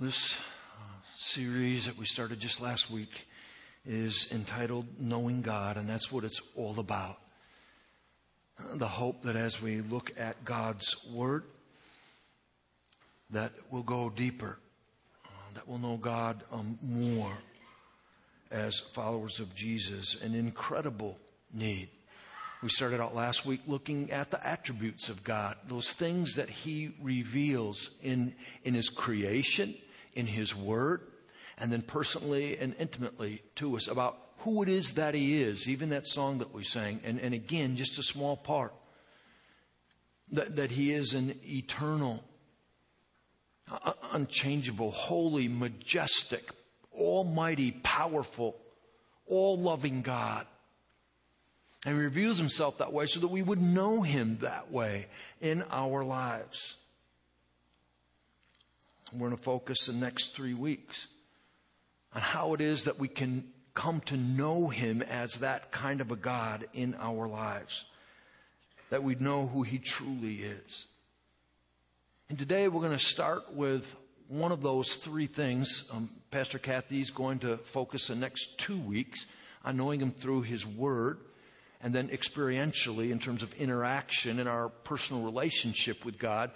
This uh, series that we started just last week is entitled Knowing God, and that's what it's all about. The hope that as we look at God's Word, that we'll go deeper, uh, that we'll know God um, more as followers of Jesus, an incredible need. We started out last week looking at the attributes of God, those things that He reveals in, in His creation, in His Word, and then personally and intimately to us about who it is that He is, even that song that we sang. And, and again, just a small part. That, that He is an eternal, uh, uh, unchangeable, holy, majestic, almighty, powerful, all loving God. And he reveals himself that way so that we would know him that way in our lives. We're going to focus the next three weeks on how it is that we can come to know Him as that kind of a God in our lives. That we know who He truly is. And today we're going to start with one of those three things. Um, Pastor Kathy is going to focus the next two weeks on knowing Him through His Word and then experientially in terms of interaction in our personal relationship with God.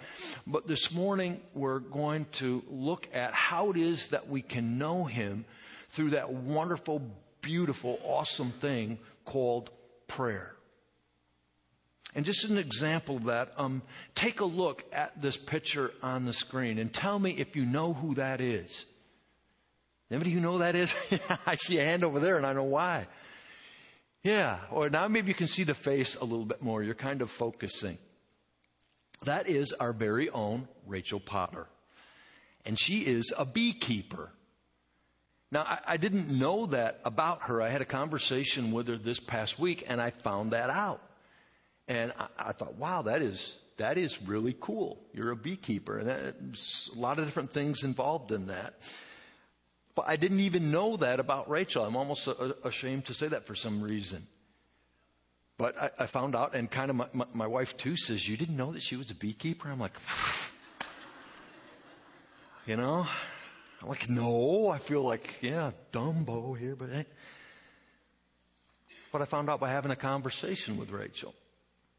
But this morning we're going to look at how it is that we can know Him through that wonderful, beautiful, awesome thing called prayer. And just an example of that, um, take a look at this picture on the screen and tell me if you know who that is. Anybody who know that is? I see a hand over there and I know why. Yeah, or now maybe you can see the face a little bit more. You're kind of focusing. That is our very own Rachel Potter. And she is a beekeeper. Now, I, I, didn't know that about her. I had a conversation with her this past week and I found that out. And I, I thought, wow, that is, that is really cool. You're a beekeeper. And there's a lot of different things involved in that. But I didn't even know that about Rachel. I'm almost ashamed to say that for some reason. But I, I found out, and kind of my, my, my, wife too says, You didn't know that she was a beekeeper? I'm like, You know? I'm like, No. I feel like, yeah, Dumbo here, but hey. But I found out by having a conversation with Rachel.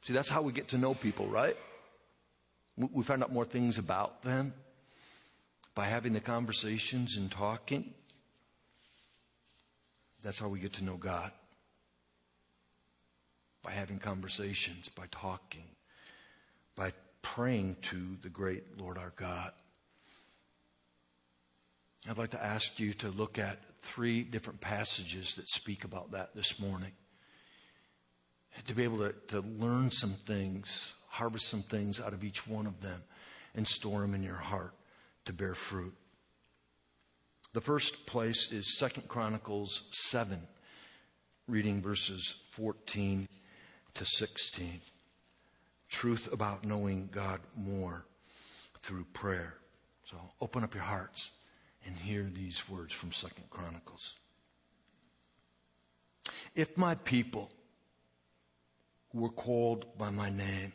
See, that's how we get to know people, right? We find out more things about them by having the conversations and talking. That's how we get to know God. By having conversations, by talking, by praying to the great Lord our God. I'd like to ask you to look at three different passages that speak about that this morning. To be able to, to learn some things, harvest some things out of each one of them, and store them in your heart to bear fruit. The first place is Second Chronicles 7, reading verses 14 to 16. Truth about knowing God more through prayer. So open up your hearts and hear these words from Second Chronicles. If my people who called by my name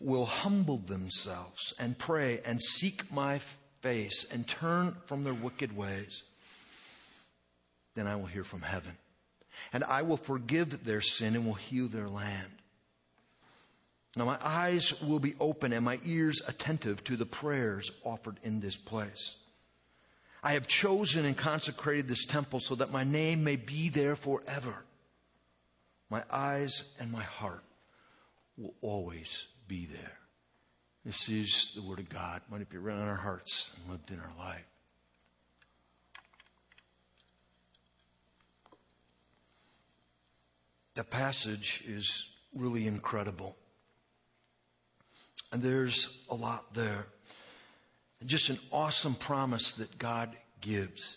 will humble themselves and pray and seek my face and turn from their wicked ways, then I will hear from heaven. And I will forgive their sin and will heal their land. Now my eyes will be open and my ears attentive to the prayers offered in this place. I have chosen and consecrated this temple so that my name may be there forever. My eyes and my heart will always be there. This is the Word of God. Might it be written on our hearts and lived in our life. The passage is really incredible. And there's a lot there. Just an awesome promise that God gives.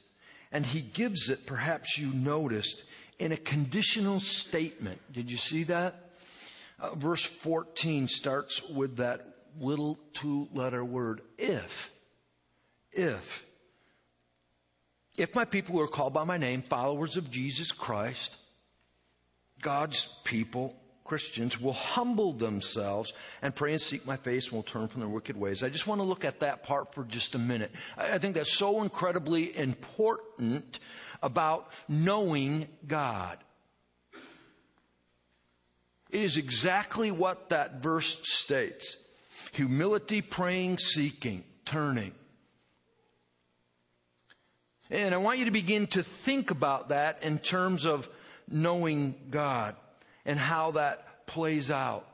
And He gives it, perhaps you noticed, in a conditional statement. Did you see that? Uh, verse 14 starts with that little two letter word, if. If. If my people are called by my name, followers of Jesus Christ, God's people, Christians will humble themselves and pray and seek my face and will turn from their wicked ways. I just want to look at that part for just a minute. I think that's so incredibly important about knowing God. It is exactly what that verse states. Humility, praying, seeking, turning. And I want you to begin to think about that in terms of knowing God and how that plays out.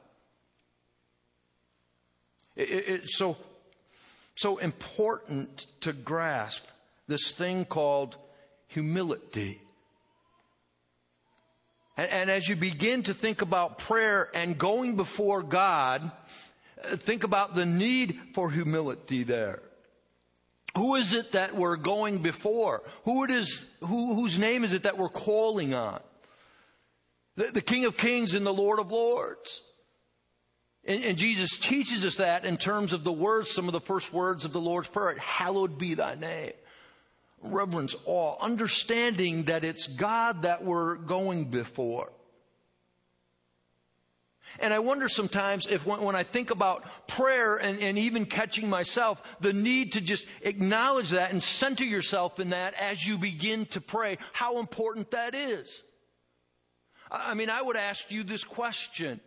It, it, it's so, so important to grasp this thing called humility. And, and as you begin to think about prayer and going before God, uh, think about the need for humility there. Who is it that we're going before? Who it is, who, whose name is it that we're calling on? The, the King of Kings and the Lord of Lords. And, and, Jesus teaches us that in terms of the words, some of the first words of the Lord's Prayer. Hallowed be thy name. Reverence, awe, understanding that it's God that we're going before. And I wonder sometimes if when, when I think about prayer and, and, even catching myself, the need to just acknowledge that and center yourself in that as you begin to pray, how important that is. I mean, I would ask you this question.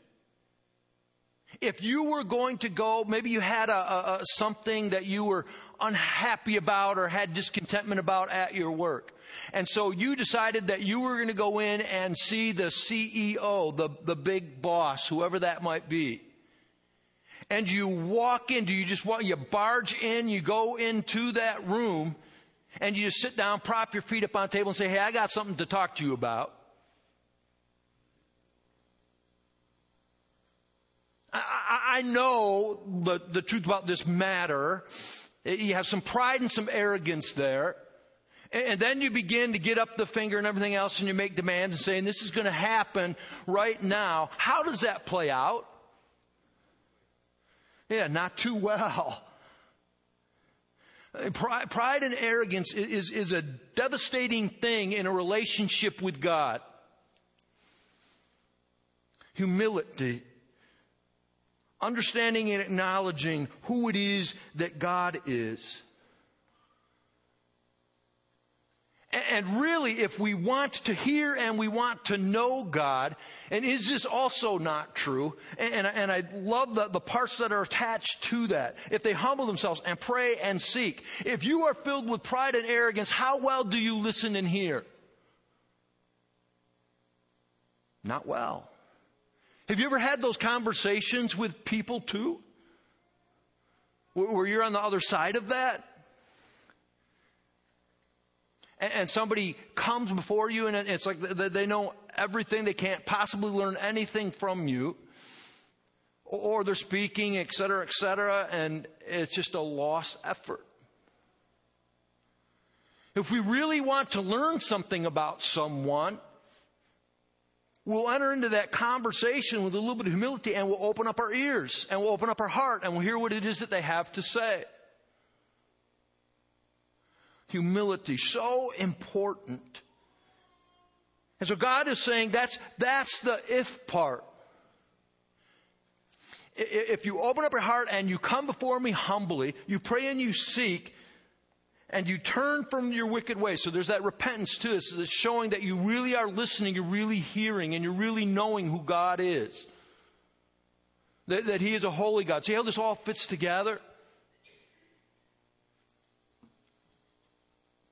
If you were going to go, maybe you had a, a, a something that you were unhappy about or had discontentment about at your work. And so you decided that you were going to go in and see the CEO, the, the big boss, whoever that might be. And you walk in, do you just want, you barge in, you go into that room, and you just sit down, prop your feet up on the table and say, hey, I got something to talk to you about. I, I know the, the truth about this matter. You have some pride and some arrogance there. And then you begin to get up the finger and everything else and you make demands and saying, this is going to happen right now. How does that play out? Yeah, not too well. Pride, pride and arrogance is, is a devastating thing in a relationship with God. Humility understanding and acknowledging who it is that God is. And really, if we want to hear and we want to know God, and is this also not true? And, and I love the, the parts that are attached to that. If they humble themselves and pray and seek. If you are filled with pride and arrogance, how well do you listen and hear? Not well. Have you ever had those conversations with people too? Where you're on the other side of that? And somebody comes before you and it's like they know everything. They can't possibly learn anything from you. Or they're speaking, et cetera, et cetera, and it's just a lost effort. If we really want to learn something about someone, we'll enter into that conversation with a little bit of humility and we'll open up our ears and we'll open up our heart and we'll hear what it is that they have to say. Humility, so important. And so God is saying that's, that's the if part. If you open up your heart and you come before me humbly, you pray and you seek, and you turn from your wicked ways. So there's that repentance too. It's showing that you really are listening, you're really hearing, and you're really knowing who God is. That, that He is a holy God. See how this all fits together?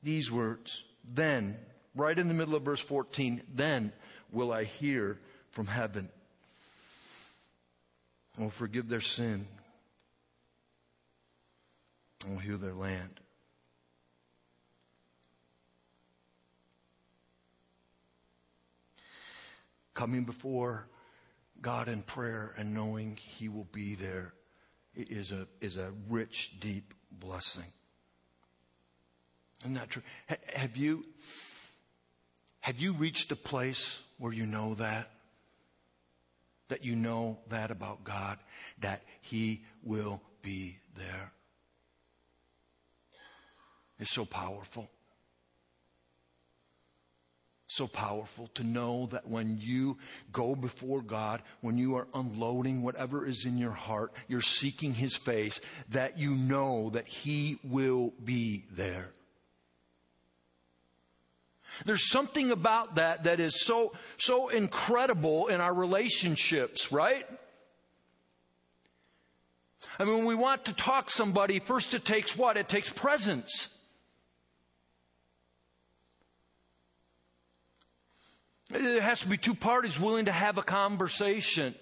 These words, then, right in the middle of verse 14, then will I hear from heaven. I will forgive their sin. I will heal their land. Coming before God in prayer and knowing He will be there is a, is a rich, deep blessing. Isn't that true? have you, have you reached a place where you know that? That you know that about God? That He will be there? It's so powerful. So powerful to know that when you go before God, when you are unloading whatever is in your heart, you're seeking His face, that you know that He will be there. There's something about that that is so, so incredible in our relationships, right? I mean, when we want to talk somebody, first it takes what? It takes presence. There has to be two parties willing to have a conversation.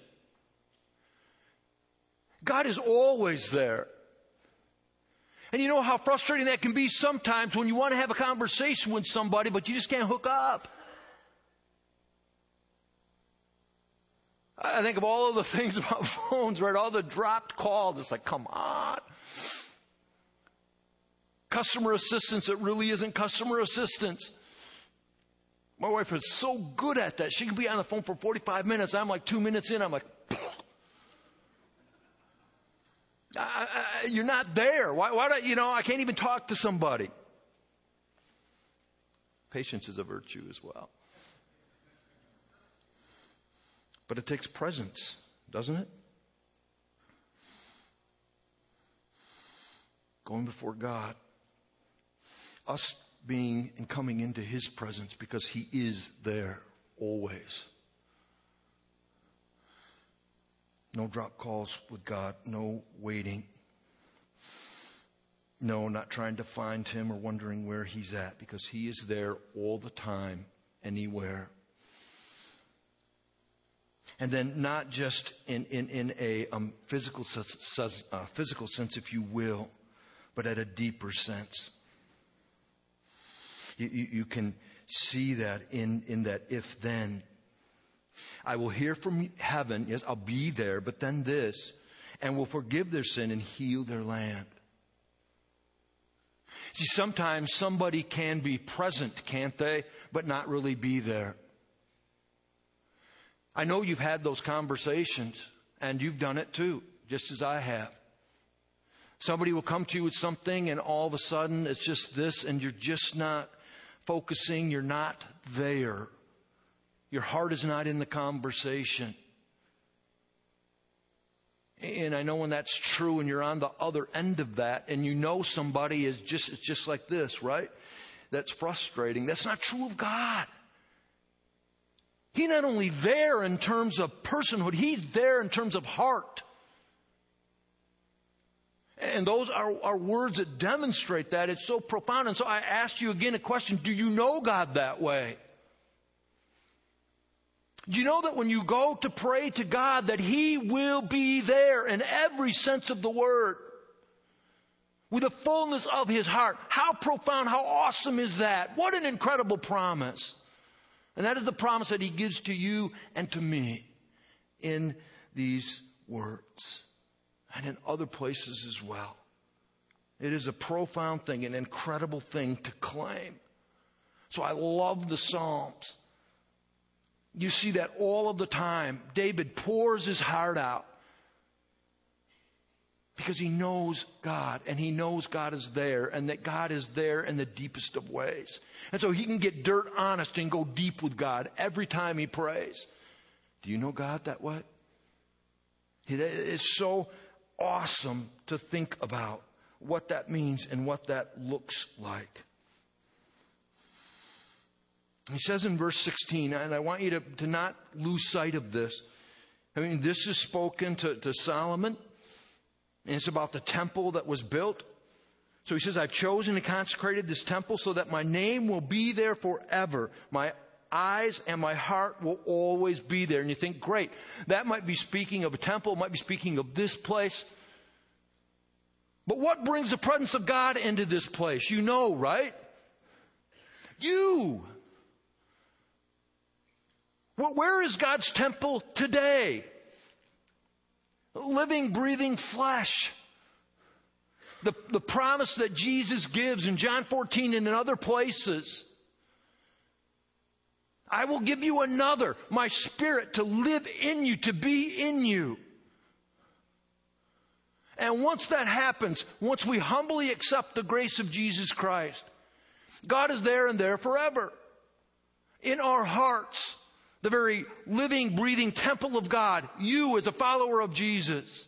God is always there. And you know how frustrating that can be sometimes when you want to have a conversation with somebody, but you just can't hook up. I think of all of the things about phones, right? All the dropped calls. It's like, come on. Customer assistance, it really isn't customer assistance. My wife is so good at that. She can be on the phone for 45 minutes. I'm like two minutes in. I'm like, I, I, you're not there. Why, why do you know? I can't even talk to somebody. Patience is a virtue as well. But it takes presence, doesn't it? Going before God. Us being and coming into His presence because He is there always. No drop calls with God, no waiting. No, not trying to find Him or wondering where He's at because He is there all the time, anywhere. And then not just in, in, in a um, physical, uh, physical sense, if you will, but at a deeper sense. You, you, you can see that in, in that if then. I will hear from heaven, yes, I'll be there, but then this, and will forgive their sin and heal their land. See, sometimes somebody can be present, can't they, but not really be there. I know you've had those conversations, and you've done it too, just as I have. Somebody will come to you with something, and all of a sudden it's just this, and you're just not focusing, you're not there. Your heart is not in the conversation. And I know when that's true and you're on the other end of that and you know somebody is just, it's just like this, right? That's frustrating. That's not true of God. He's not only there in terms of personhood, He's there in terms of heart. And those are, are words that demonstrate that. It's so profound. And so I asked you again a question. Do you know God that way? Do you know that when you go to pray to God that He will be there in every sense of the word? With the fullness of His heart. How profound, how awesome is that? What an incredible promise. And that is the promise that He gives to you and to me in these words and in other places as well. It is a profound thing, an incredible thing to claim. So I love the Psalms. You see that all of the time. David pours his heart out because he knows God and he knows God is there and that God is there in the deepest of ways. And so he can get dirt honest and go deep with God every time he prays. Do you know God that way? It's so awesome to think about what that means and what that looks like. He says in verse 16, and I want you to, to not lose sight of this. I mean, this is spoken to, to Solomon, and it's about the temple that was built. So he says, I've chosen and consecrated this temple so that my name will be there forever. My eyes and my heart will always be there. And you think, great, that might be speaking of a temple, might be speaking of this place. But what brings the presence of God into this place? You know, right? You. Well, where is God's temple today? Living, breathing flesh. The, the promise that Jesus gives in John 14 and in other places. I will give you another, my spirit to live in you, to be in you. And once that happens, once we humbly accept the grace of Jesus Christ, God is there and there forever. in our hearts, the very living, breathing temple of God, you as a follower of Jesus.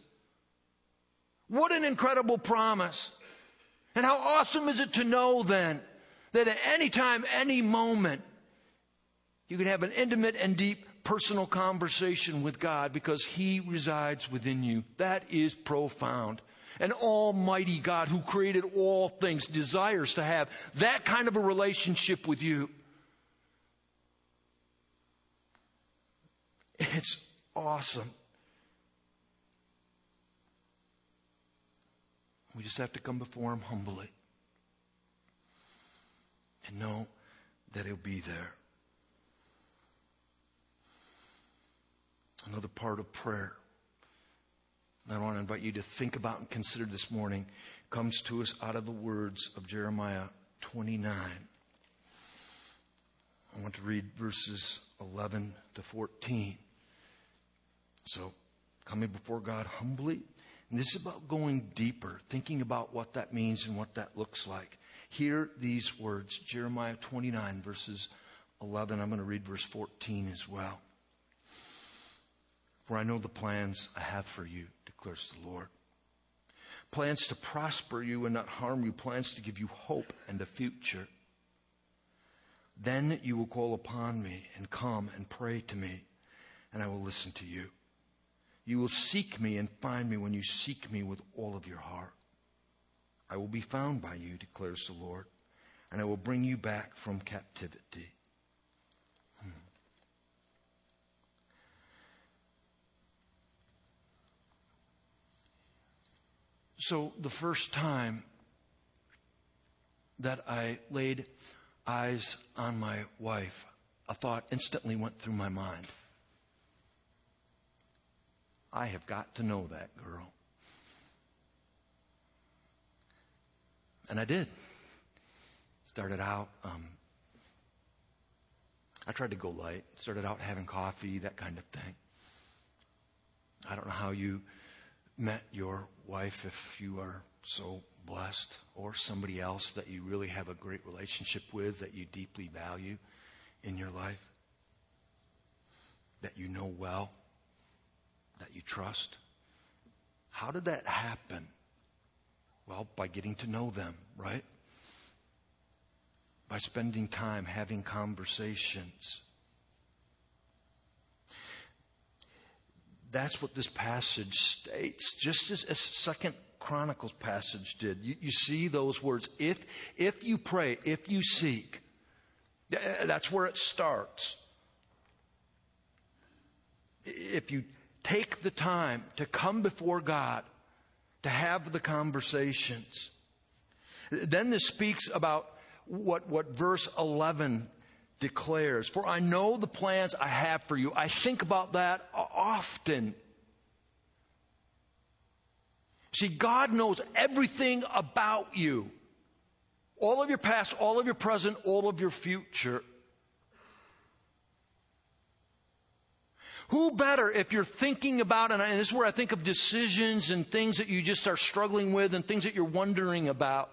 What an incredible promise. And how awesome is it to know then that at any time, any moment, you can have an intimate and deep personal conversation with God because He resides within you. That is profound. An almighty God who created all things desires to have that kind of a relationship with you. It's awesome. We just have to come before Him humbly and know that He'll be there. Another part of prayer I want to invite you to think about and consider this morning comes to us out of the words of Jeremiah 29. I want to read verses 11 to 14. So, coming before God humbly, and this is about going deeper, thinking about what that means and what that looks like. Hear these words Jeremiah 29, verses 11. I'm going to read verse 14 as well. For I know the plans I have for you, declares the Lord. Plans to prosper you and not harm you, plans to give you hope and a future. Then you will call upon me and come and pray to me, and I will listen to you. You will seek me and find me when you seek me with all of your heart. I will be found by you, declares the Lord, and I will bring you back from captivity. So the first time that I laid eyes on my wife, a thought instantly went through my mind. I have got to know that girl. And I did. Started out, um, I tried to go light. Started out having coffee, that kind of thing. I don't know how you met your wife if you are so blessed, or somebody else that you really have a great relationship with that you deeply value in your life, that you know well, that you trust. How did that happen? Well, by getting to know them, right? By spending time having conversations That's what this passage states, just as, as Second Chronicles passage did. You, you see those words. If, if you pray, if you seek, that's where it starts. If you take the time to come before God, to have the conversations, then this speaks about what, what verse 11 declares, For I know the plans I have for you. I think about that often. See, God knows everything about you. All of your past, all of your present, all of your future. Who better if you're thinking about, and this is where I think of decisions and things that you just are struggling with and things that you're wondering about.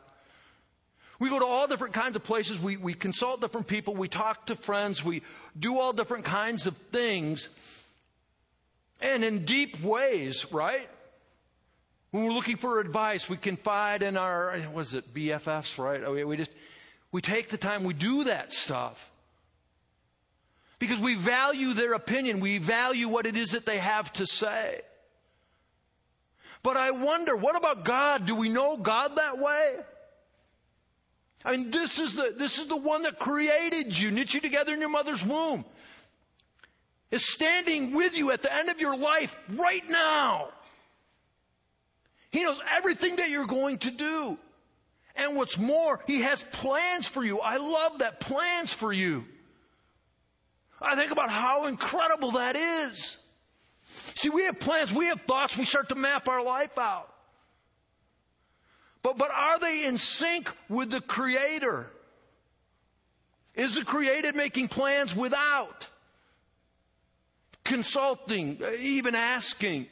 We go to all different kinds of places. We, we consult different people. We talk to friends. We do all different kinds of things. And in deep ways, right? When we're looking for advice, we confide in our, was it BFFs, right? Oh, we just, we take the time, we do that stuff. Because we value their opinion. We value what it is that they have to say. But I wonder, what about God? Do we know God that way? I mean, this is the, this is the one that created you, knit you together in your mother's womb. Is standing with you at the end of your life right now. He knows everything that you're going to do. And what's more, He has plans for you. I love that plans for you. I think about how incredible that is. See, we have plans, we have thoughts, we start to map our life out. But, but are they in sync with the Creator? Is the created making plans without consulting, even asking?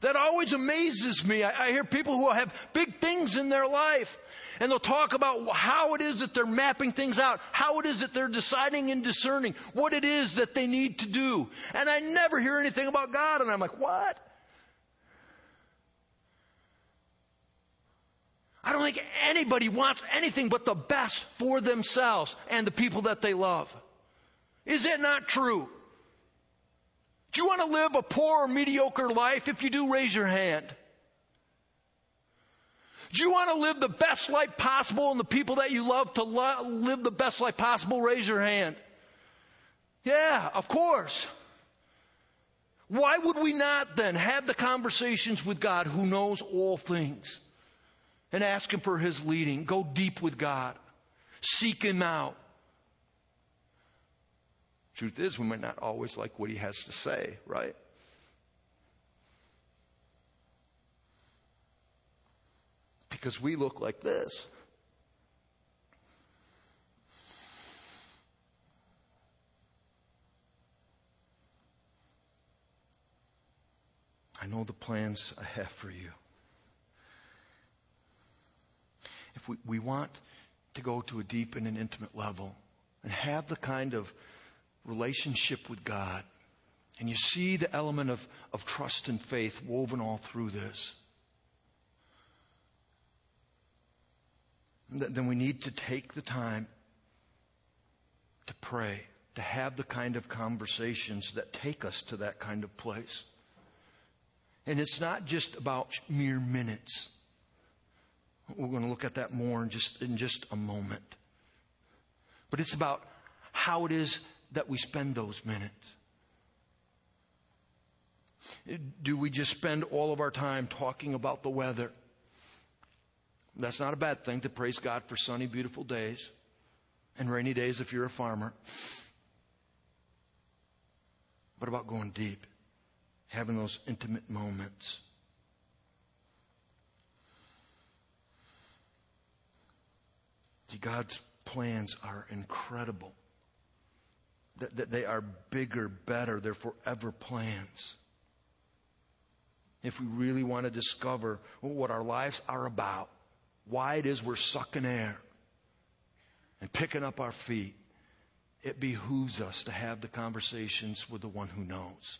That always amazes me. I, I, hear people who have big things in their life and they'll talk about how it is that they're mapping things out, how it is that they're deciding and discerning, what it is that they need to do. And I never hear anything about God and I'm like, what? I don't think anybody wants anything but the best for themselves and the people that they love. Is it not true? Do you want to live a poor or mediocre life? If you do, raise your hand. Do you want to live the best life possible and the people that you love to lo- live the best life possible? Raise your hand. Yeah, of course. Why would we not then have the conversations with God who knows all things? And ask Him for His leading. Go deep with God. Seek Him out. Truth is, we might not always like what He has to say, right? Because we look like this. I know the plans I have for you. If we, we want to go to a deep and an intimate level and have the kind of relationship with God, and you see the element of, of trust and faith woven all through this, then we need to take the time to pray, to have the kind of conversations that take us to that kind of place. And it's not just about mere minutes. We're going to look at that more in just, in just a moment. But it's about how it is that we spend those minutes. Do we just spend all of our time talking about the weather? That's not a bad thing to praise God for sunny, beautiful days and rainy days if you're a farmer. What about going deep? Having those intimate moments. See, God's plans are incredible. That, they are bigger, better, they're forever plans. If we really want to discover what our lives are about, why it is we're sucking air and picking up our feet, it behooves us to have the conversations with the one who knows.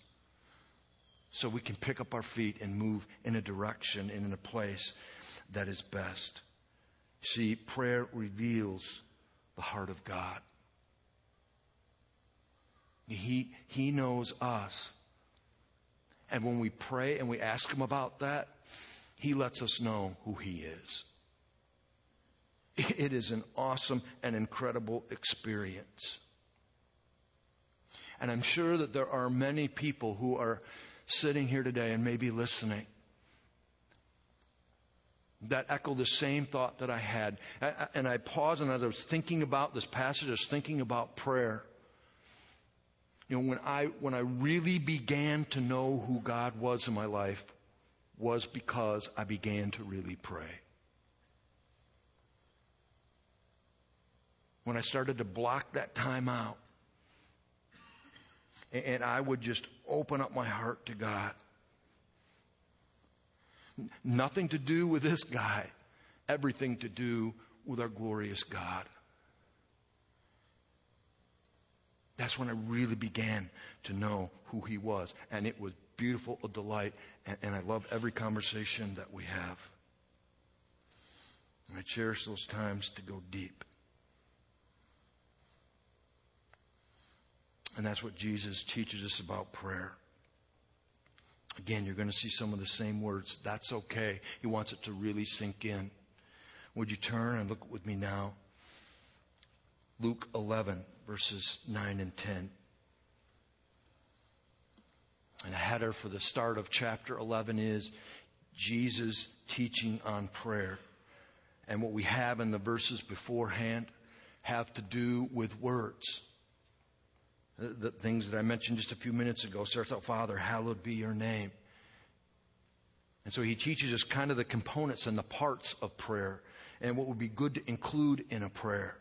So we can pick up our feet and move in a direction and in a place that is best. See, prayer reveals the heart of God. He, he knows us. And when we pray and we ask Him about that, He lets us know who He is. It is an awesome and incredible experience. And I'm sure that there are many people who are sitting here today and maybe listening that echo the same thought that I had. And I paused and as I was thinking about this passage, I was thinking about prayer. You know, when I, when I really began to know who God was in my life was because I began to really pray. When I started to block that time out and I would just open up my heart to God Nothing to do with this guy, everything to do with our glorious God. That's when I really began to know who he was. And it was beautiful, a delight, and, and I love every conversation that we have. And I cherish those times to go deep. And that's what Jesus teaches us about prayer. Again, you're going to see some of the same words. That's okay. He wants it to really sink in. Would you turn and look with me now? Luke 11, verses 9 and 10. And a header for the start of chapter 11 is Jesus teaching on prayer. And what we have in the verses beforehand have to do with words Uh, the things that I mentioned just a few minutes ago starts out, Father, hallowed be your name. And so he teaches us kind of the components and the parts of prayer and what would be good to include in a prayer.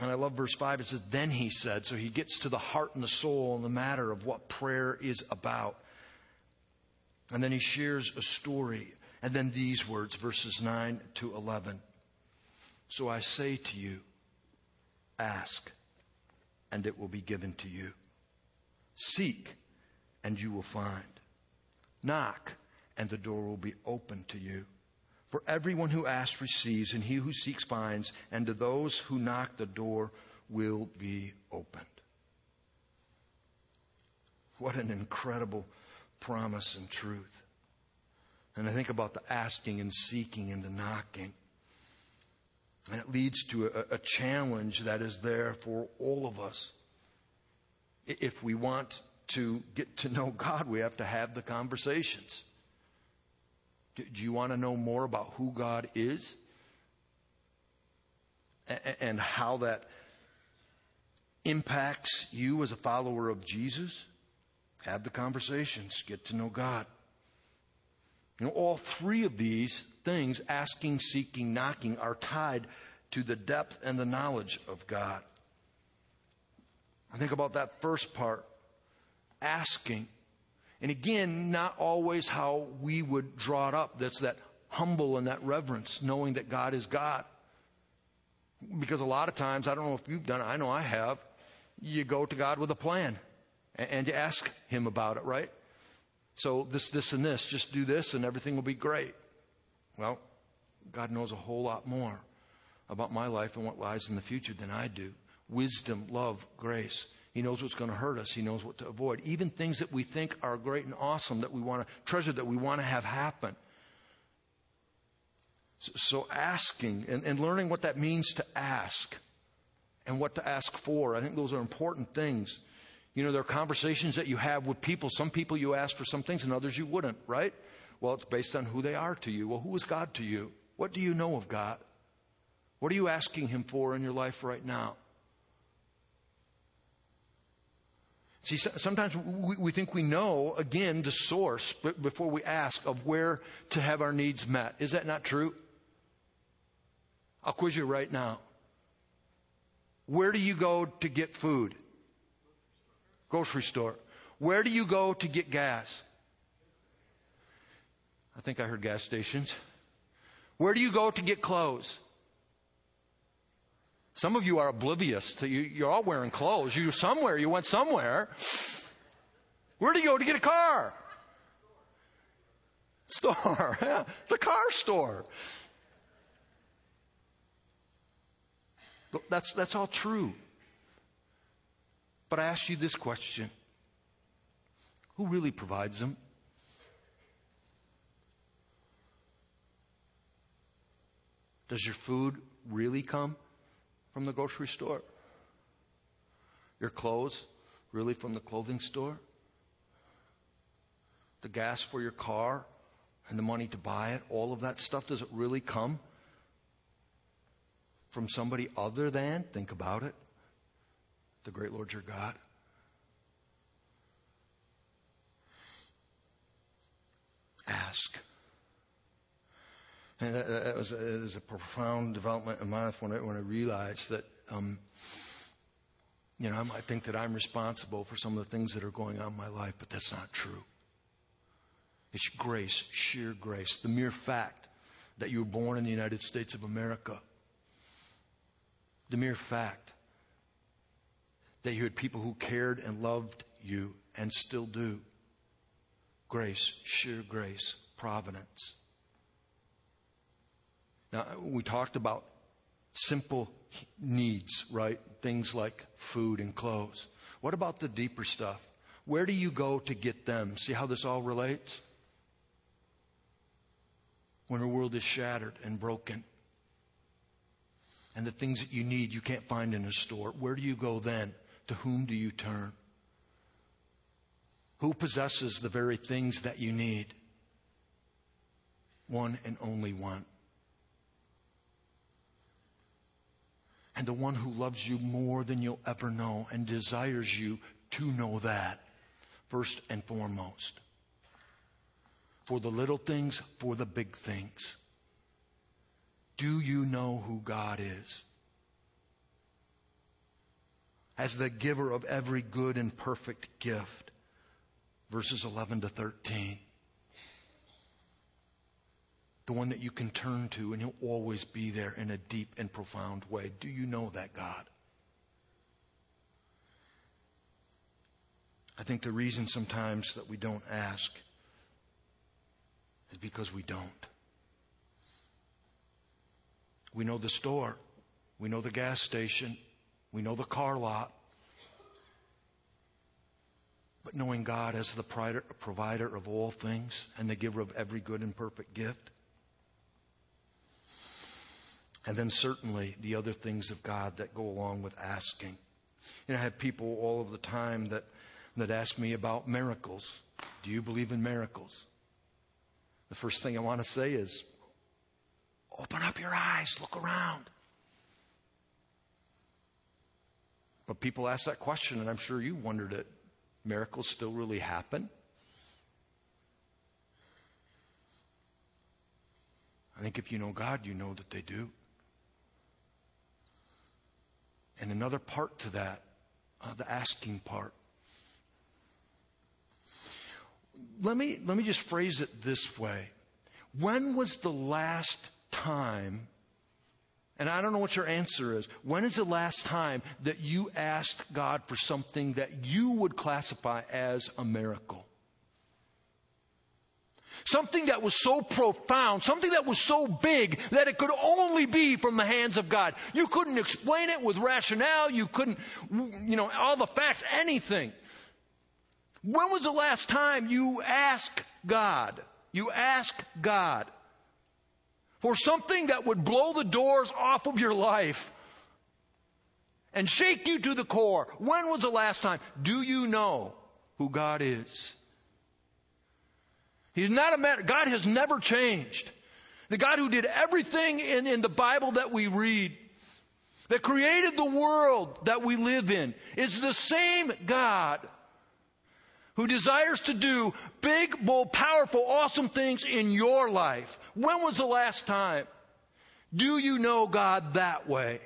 And I love verse 5. It says, Then he said, so he gets to the heart and the soul and the matter of what prayer is about. And then he shares a story. And then these words, verses 9 to 11. So I say to you, ask, and it will be given to you. Seek, and you will find. Knock, and the door will be open to you. For everyone who asks receives, and he who seeks finds, and to those who knock the door will be opened. What an incredible promise and truth. And I think about the asking and seeking and the knocking. And it leads to a, a challenge that is there for all of us. If we want to get to know God, we have to have the conversations. Do you want to know more about who God is? And how that impacts you as a follower of Jesus? Have the conversations, get to know God. You know, all three of these things, asking, seeking, knocking, are tied to the depth and the knowledge of God. I think about that first part, asking. And again, not always how we would draw it up. That's that humble and that reverence, knowing that God is God. Because a lot of times, I don't know if you've done it, I know I have, you go to God with a plan and you ask Him about it, right? So this, this, and this, just do this and everything will be great. Well, God knows a whole lot more about my life and what lies in the future than I do. Wisdom, love, grace. He knows what's going to hurt us. He knows what to avoid. Even things that we think are great and awesome that we want to treasure, that we want to have happen. So, asking and, and learning what that means to ask and what to ask for, I think those are important things. You know, there are conversations that you have with people. Some people you ask for some things and others you wouldn't, right? Well, it's based on who they are to you. Well, who is God to you? What do you know of God? What are you asking Him for in your life right now? See, sometimes we think we know, again, the source before we ask of where to have our needs met. Is that not true? I'll quiz you right now. Where do you go to get food? Grocery store. Where do you go to get gas? I think I heard gas stations. Where do you go to get clothes? Some of you are oblivious to you. You're all wearing clothes. You're somewhere. You went somewhere. Where do you go to get a car? Store. Yeah, the car store. That's, that's all true. But I ask you this question Who really provides them? Does your food really come from the grocery store? Your clothes really from the clothing store? The gas for your car and the money to buy it, all of that stuff, does it really come from somebody other than, think about it, the great Lord your God? Ask. And that, that was, a, was, a, profound development in my life when I, when I realized that, um, you know, I might think that I'm responsible for some of the things that are going on in my life, but that's not true. It's grace, sheer grace. The mere fact that you were born in the United States of America the mere fact that you had people who cared and loved you and still do. Grace, sheer grace, providence. Now, we talked about simple needs, right? Things like food and clothes. What about the deeper stuff? Where do you go to get them? See how this all relates? When the world is shattered and broken and the things that you need you can't find in a store, where do you go then? To whom do you turn? Who possesses the very things that you need? One and only one. And the one who loves you more than you'll ever know and desires you to know that first and foremost. For the little things, for the big things. Do you know who God is? As the giver of every good and perfect gift. Verses 11 to 13. The one that you can turn to, and He'll always be there in a deep and profound way. Do you know that God? I think the reason sometimes that we don't ask is because we don't. We know the store. We know the gas station. We know the car lot. But knowing God as the provider of all things and the giver of every good and perfect gift. And then certainly the other things of God that go along with asking. You know, I have people all of the time that, that ask me about miracles. Do you believe in miracles? The first thing I want to say is, open up your eyes, look around. But people ask that question, and I'm sure you wondered it. Miracles still really happen? I think if you know God, you know that they do. And another part to that, uh, the asking part. Let me, let me just phrase it this way. When was the last time, and I don't know what your answer is, when is the last time that you asked God for something that you would classify as a miracle? Something that was so profound, something that was so big that it could only be from the hands of God. You couldn't explain it with rationale. You couldn't, you know, all the facts, anything. When was the last time you asked God? You asked God for something that would blow the doors off of your life and shake you to the core. When was the last time? Do you know who God is? He's not a man. God has never changed. The God who did everything in, in the Bible that we read, that created the world that we live in, is the same God who desires to do big, bold, powerful, awesome things in your life. When was the last time? Do you know God that way?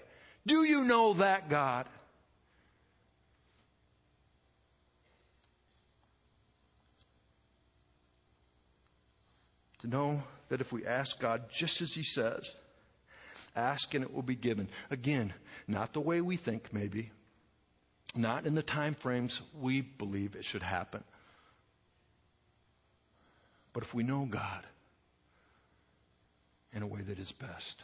Do you know that God? To know that if we ask God just as He says, ask and it will be given. Again, not the way we think, maybe, not in the time frames we believe it should happen. But if we know God in a way that is best,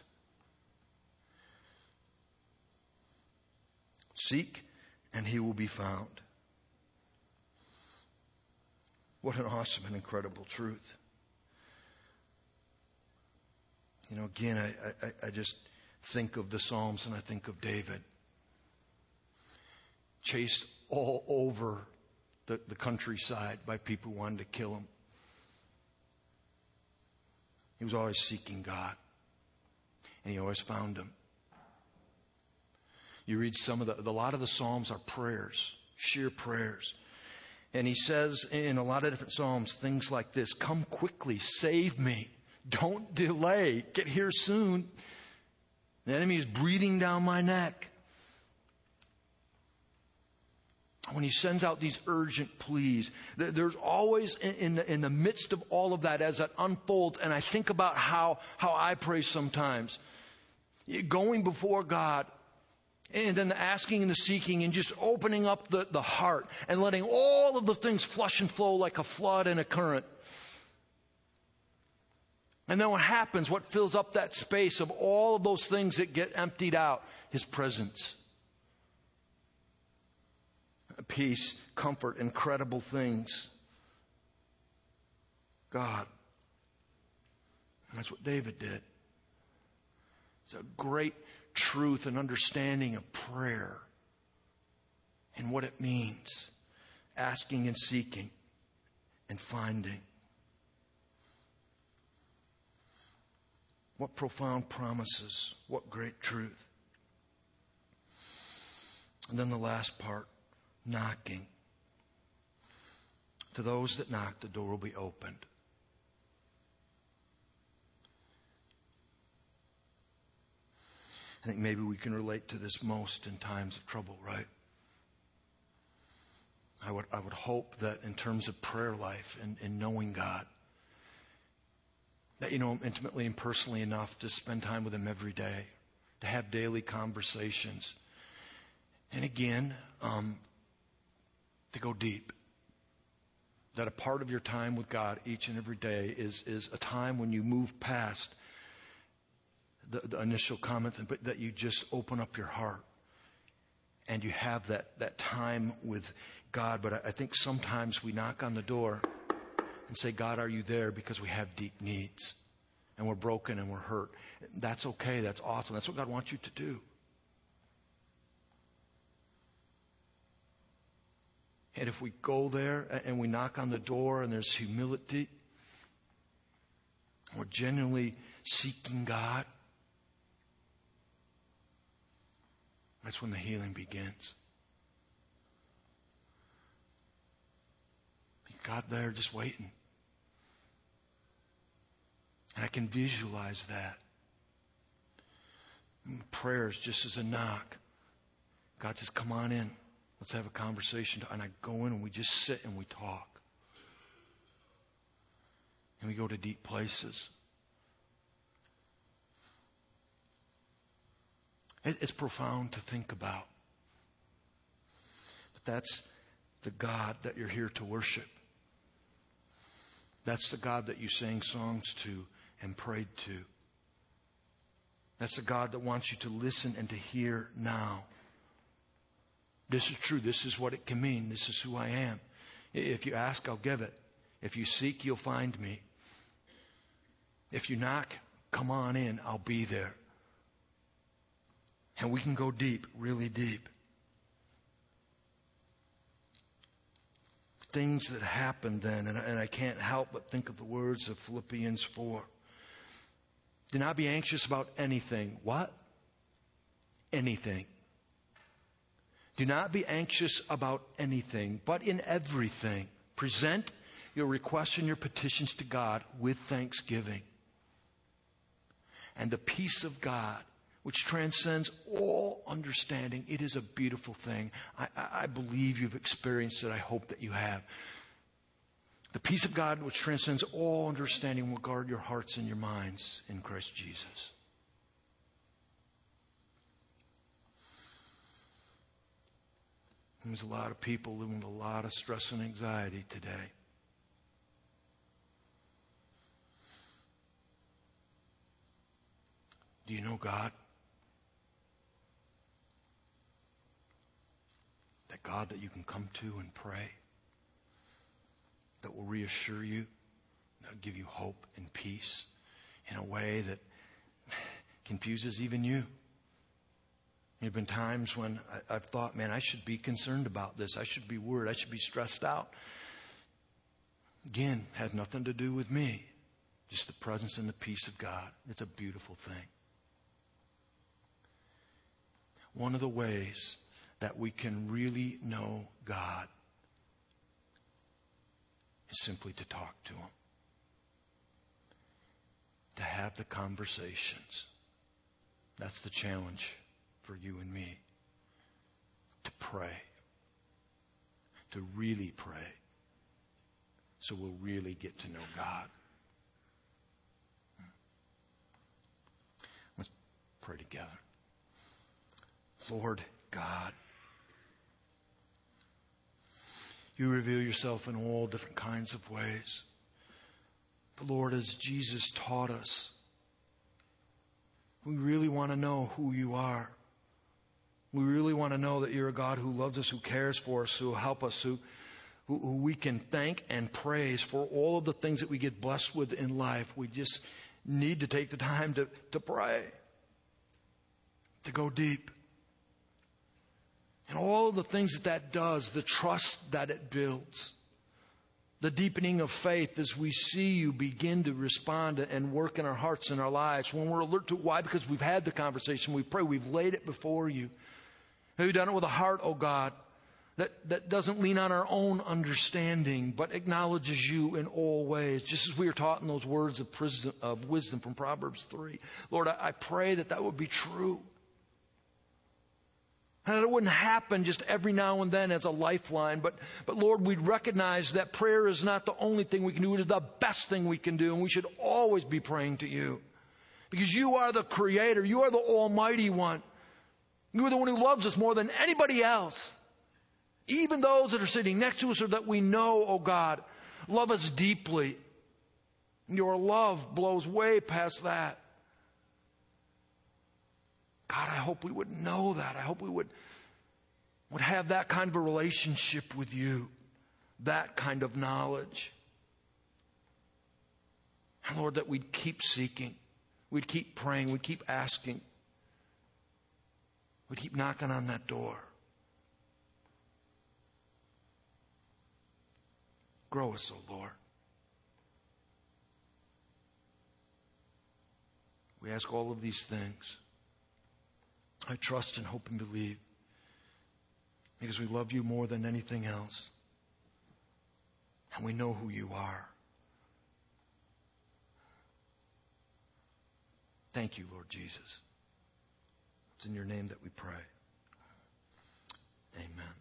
seek and He will be found. What an awesome and incredible truth. You know, again, I, I, I just think of the Psalms and I think of David. Chased all over the, the countryside by people who wanted to kill him. He was always seeking God. And he always found him. You read some of the, a lot of the Psalms are prayers, sheer prayers. And he says in a lot of different Psalms things like this Come quickly, save me. Don't delay. Get here soon. The enemy is breathing down my neck. When he sends out these urgent pleas, there's always in the, in the midst of all of that as that unfolds, and I think about how, how I pray sometimes. Going before God, and then the asking and the seeking and just opening up the, the heart and letting all of the things flush and flow like a flood and a current. And then what happens? What fills up that space of all of those things that get emptied out? His presence. Peace, comfort, incredible things. God. That's what David did. It's a great truth and understanding of prayer and what it means. Asking and seeking and finding. What profound promises. What great truth. And then the last part knocking. To those that knock, the door will be opened. I think maybe we can relate to this most in times of trouble, right? I would, I would hope that in terms of prayer life and, and knowing God, that you know him intimately and personally enough to spend time with him every day, to have daily conversations. And again, um, to go deep. That a part of your time with God each and every day is, is a time when you move past the, the initial comment, but that you just open up your heart and you have that, that time with God. But I, I think sometimes we knock on the door and say, God, are you there? Because we have deep needs and we're broken and we're hurt. That's okay. That's awesome. That's what God wants you to do. And if we go there and we knock on the door and there's humility, we're genuinely seeking God, that's when the healing begins. God there just waiting. And I can visualize that. Mm, prayers just as a knock. God says, Come on in. Let's have a conversation. And I go in and we just sit and we talk. And we go to deep places. It's profound to think about. But that's the God that you're here to worship. That's the God that you sang songs to and prayed to. That's a God that wants you to listen and to hear now. This is true. This is what it can mean. This is who I am. If you ask, I'll give it. If you seek, you'll find me. If you knock, come on in. I'll be there. And we can go deep, really deep. Things that happened then, and, I can't help but think of the words of Philippians 4. Do not be anxious about anything. What? Anything. Do not be anxious about anything, but in everything, present your requests and your petitions to God with thanksgiving. And the peace of God, which transcends all understanding, it is a beautiful thing. I, I, believe you've experienced it. I hope that you have. The peace of God, which transcends all understanding, will guard your hearts and your minds in Christ Jesus. There's a lot of people living with a lot of stress and anxiety today. Do you know God? That God that you can come to and pray, that will reassure you, that will give you hope and peace in a way that confuses even you. There have been times when I, have thought, man, I should be concerned about this. I should be worried. I should be stressed out. Again, had nothing to do with me. Just the presence and the peace of God. It's a beautiful thing. One of the ways that we can really know God is simply to talk to Him, to have the conversations. That's the challenge for you and me to pray, to really pray, so we'll really get to know God. Let's pray together. Lord God, you reveal yourself in all different kinds of ways. But Lord, as Jesus taught us, we really want to know who you are. We really want to know that you're a God who loves us, who cares for us, who will help us, who, who, who, we can thank and praise for all of the things that we get blessed with in life. We just need to take the time to, to pray, to go deep. And all the things that that does, the trust that it builds, the deepening of faith as we see you begin to respond and work in our hearts and our lives. When we're alert to why? Because we've had the conversation, we pray, we've laid it before you. Have you done it with a heart, oh God, that, that doesn't lean on our own understanding, but acknowledges you in all ways, just as we are taught in those words of wisdom from Proverbs 3. Lord, I, I pray that that would be true. And it wouldn't happen just every now and then as a lifeline. But, but Lord, we'd recognize that prayer is not the only thing we can do. It is the best thing we can do. And we should always be praying to you. Because you are the creator. You are the almighty one. You are the one who loves us more than anybody else. Even those that are sitting next to us or that we know, oh God, love us deeply. Your love blows way past that. God, I hope we would know that. I hope we would, would have that kind of a relationship with you, that kind of knowledge. And Lord, that we'd keep seeking, we'd keep praying, we'd keep asking, we'd keep knocking on that door. Grow us, O oh Lord. We ask all of these things. I trust and hope and believe because we love you more than anything else. And we know who you are. Thank you, Lord Jesus. It's in your name that we pray. Amen.